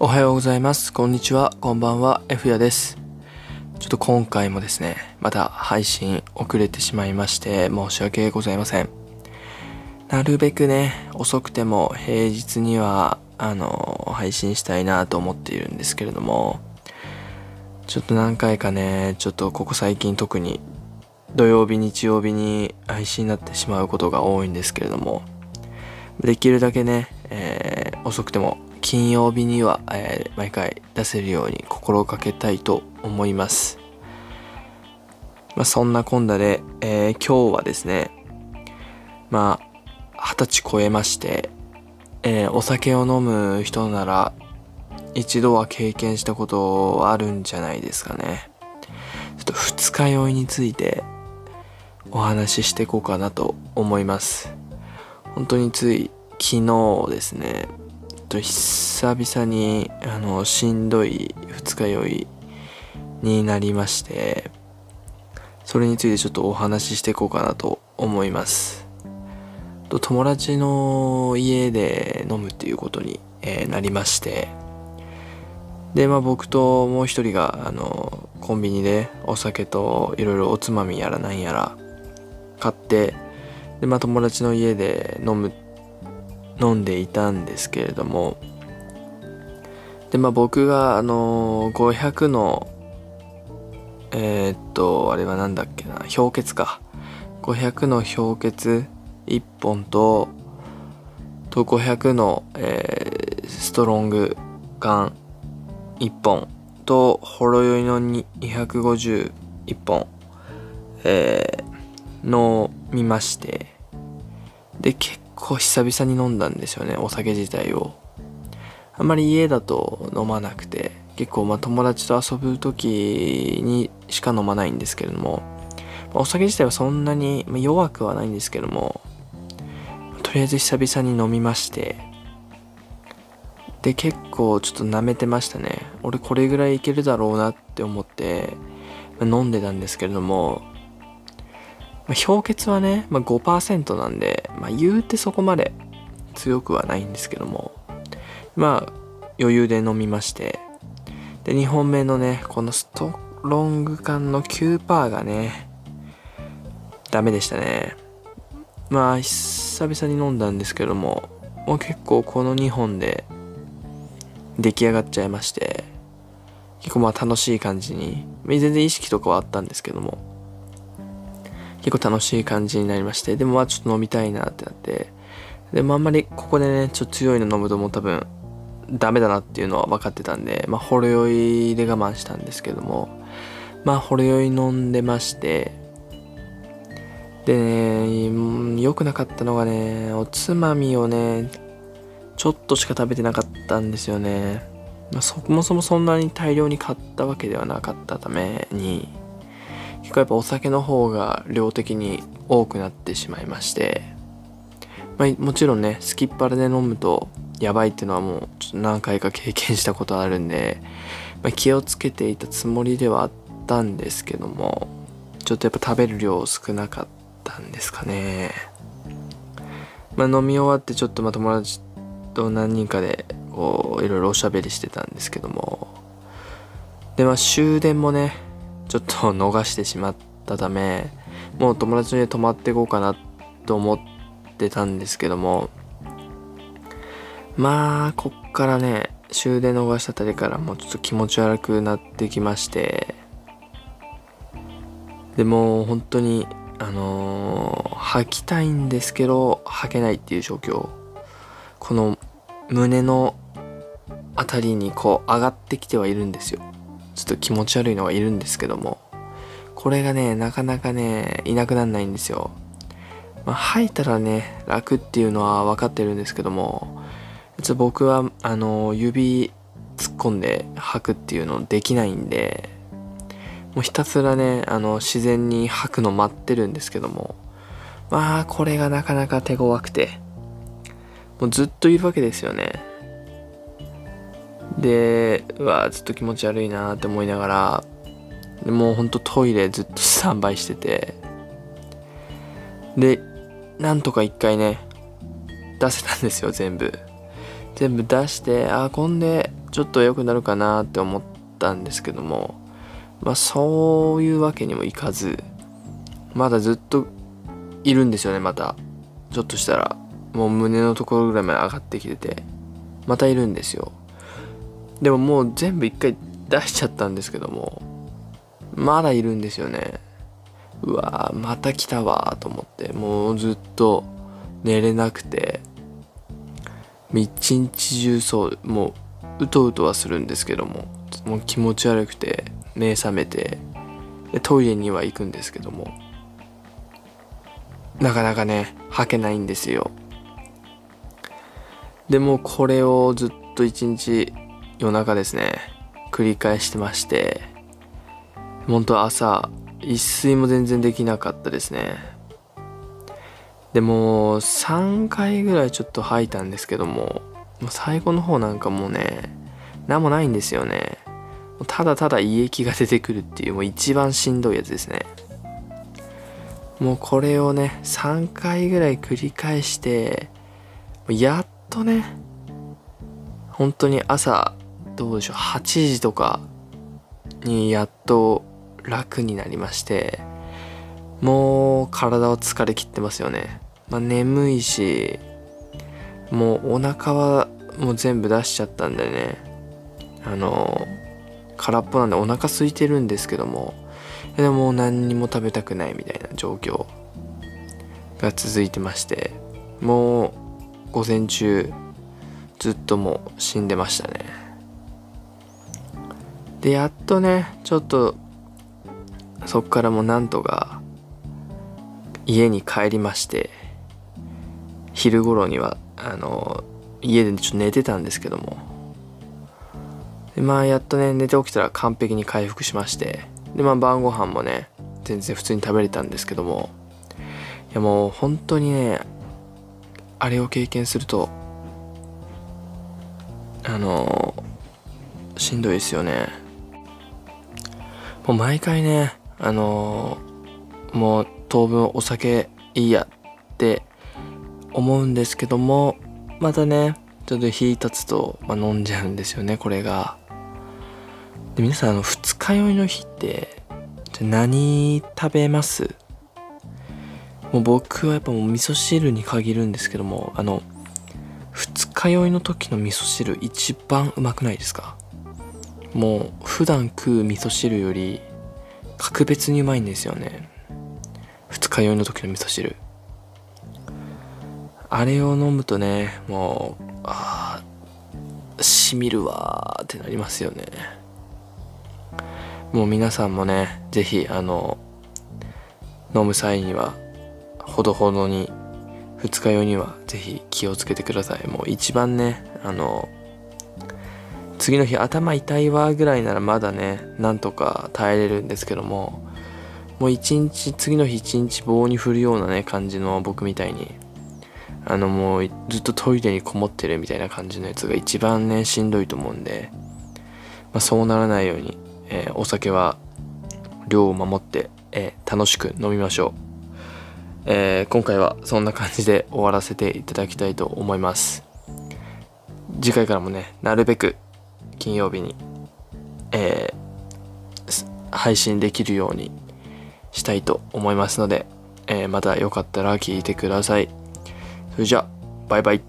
おはようございます。こんにちは。こんばんは。F やです。ちょっと今回もですね、また配信遅れてしまいまして申し訳ございません。なるべくね、遅くても平日には、あの、配信したいなと思っているんですけれども、ちょっと何回かね、ちょっとここ最近特に土曜日、日曜日に配信になってしまうことが多いんですけれども、できるだけね、えー遅くても金曜日には、えー毎回出せるように心がけたいと思います。まあ、そんなこんなで、えー今日はですね、まあ、二十歳超えまして、えーお酒を飲む人なら一度は経験したことあるんじゃないですかね。ちょっと二日酔いについてお話ししていこうかなと思います。本当につい昨日ですね、と久々にあのしんどい二日酔いになりまして、それについてちょっとお話ししていこうかなと思います。と友達の家で飲むっていうことに、えなりまして、で、まあ僕ともう一人が、あの、コンビニでお酒といろいろおつまみやらなんやら買って、で、まあ友達の家で飲むって、飲んでいたんですけれども、で、まあ僕が、あの、500の、えーっと、あれはなんだっけな、氷結か。500の氷結1本と、と500の、えーストロング缶1本と、ほろ酔いの251本、えー、飲みまして、で、結構久々に飲んだんですよね、お酒自体を。あんまり家だと飲まなくて、結構まあ友達と遊ぶ時にしか飲まないんですけれども、お酒自体はそんなにま弱くはないんですけども、とりあえず久々に飲みまして、で、結構ちょっと舐めてましたね。俺これぐらいいけるだろうなって思って、飲んでたんですけれども、まあ、氷結はね、まあ、5%なんで、まあ、言うてそこまで強くはないんですけども、まあ、余裕で飲みまして、で、2本目のね、このストロング缶の9%がね、ダメでしたね。まあ、久々に飲んだんですけども、もう結構この2本で出来上がっちゃいまして、結構まあ楽しい感じに、全然意識とかはあったんですけども、結構楽しい感じになりまして、でもまあちょっと飲みたいなってなって、でもあんまりここでね、ちょっと強いの飲むともう多分ダメだなっていうのは分かってたんで、まあほろ酔いで我慢したんですけども、まあほろ酔い飲んでまして、でね、良くなかったのがね、おつまみをね、ちょっとしか食べてなかったんですよね。まあ、そもそもそんなに大量に買ったわけではなかったために、結構やっぱお酒の方が量的に多くなってしまいまして、まあ、もちろんね、スキッパラで飲むとやばいっていうのはもうちょっと何回か経験したことあるんで、まあ、気をつけていたつもりではあったんですけども、ちょっとやっぱ食べる量少なかったんですかね。まあ、飲み終わってちょっとまあ友達と何人かでこういろいろおしゃべりしてたんですけどもでまあ終電もねちょっと逃してしまったためもう友達の家泊まっていこうかなと思ってたんですけどもまあこっからね終電逃したたりからもうちょっと気持ち悪くなってきましてでも本当にあのー吐きたいんですけど吐けないっていう状況。この胸のあたりにこう上がってきてはいるんですよ。ちょっと気持ち悪いのがいるんですけどもこれがねなかなかねいなくなんないんですよ、まあ、吐いたらね楽っていうのは分かってるんですけども実は僕はあの指突っ込んで吐くっていうのできないんでもうひたすらねあの自然に吐くの待ってるんですけどもまあこれがなかなか手強くてもうずっといるわけですよね。でうわずっと気持ち悪いなって思いながらでもうほんとトイレずっとスタンバイしてて。でなんとか一回ね出せたんですよ全部。全部出してあこんでちょっと良くなるかなって思ったんですけども。まあそういうわけにもいかずまだずっといるんですよねまた。ちょっとしたら。もう胸のところぐらいまで上がってきてて。またいるんですよ。でももう全部一回出しちゃったんですけどもまだいるんですよね。うわまた来たわと思ってもうずっと寝れなくて一日中そうもううとうとはするんですけどももう気持ち悪くて目覚めてトイレには行くんですけどもなかなかね吐けないんですよ。でもこれをずっと一日夜中ですね。繰り返してまして。本当朝一睡も全然できなかったですね。でも3回ぐらいちょっと吐いたんですけどももう最後の方なんかもうね何もないんですよね。ただただ胃液が出てくるっていうもう一番しんどいやつですね。もうこれをね3回ぐらい繰り返してやっとね本当に朝どうでしょう。8時とかにやっと楽になりましてもう体は疲れきってますよね、まあ、眠いしもうお腹はもう全部出しちゃったんでね。あの空っぽなんでお腹空いてるんですけどもでも何にも食べたくないみたいな状況が続いてましてもう午前中ずっともう死んでましたね。でやっとねちょっとそっからもなんとか家に帰りまして昼頃にはあの家でちょっと寝てたんですけども。でまあやっとね寝て起きたら完璧に回復しまして。でまあ晩ご飯もね全然普通に食べれたんですけども。いやもう本当にねあれを経験するとあのしんどいですよね。もう毎回ねあのもう当分お酒いいやって思うんですけどもまたねちょっと日立つと、まあ、飲んじゃうんですよねこれが。で皆さんあの二日酔いの日ってじゃ何食べます？もう僕はやっぱもう味噌汁に限るんですけどもあの二日酔いの時の味噌汁一番うまくないですか？もう普段食う味噌汁より格別にうまいんですよね。二日酔いの時の味噌汁。あれを飲むとねもうああしみるわってなりますよね。もう皆さんもね是非あの飲む際にはほどほどに二日酔いには是非気をつけてください。もう一番ねあの次の日頭痛いわぐらいならまだねなんとか耐えれるんですけどももう一日次の日一日棒に振るようなね感じの僕みたいにあのもうずっとトイレにこもってるみたいな感じのやつが一番ねしんどいと思うんで、まあ、そうならないようにえー、お酒は量を守って、えー、楽しく飲みましょう、えー、今回はそんな感じで終わらせていただきたいと思います。次回からもねなるべく金曜日に、え配信できるようにしたいと思いますので、えまたよかったら聞いてください。それじゃあバイバイ。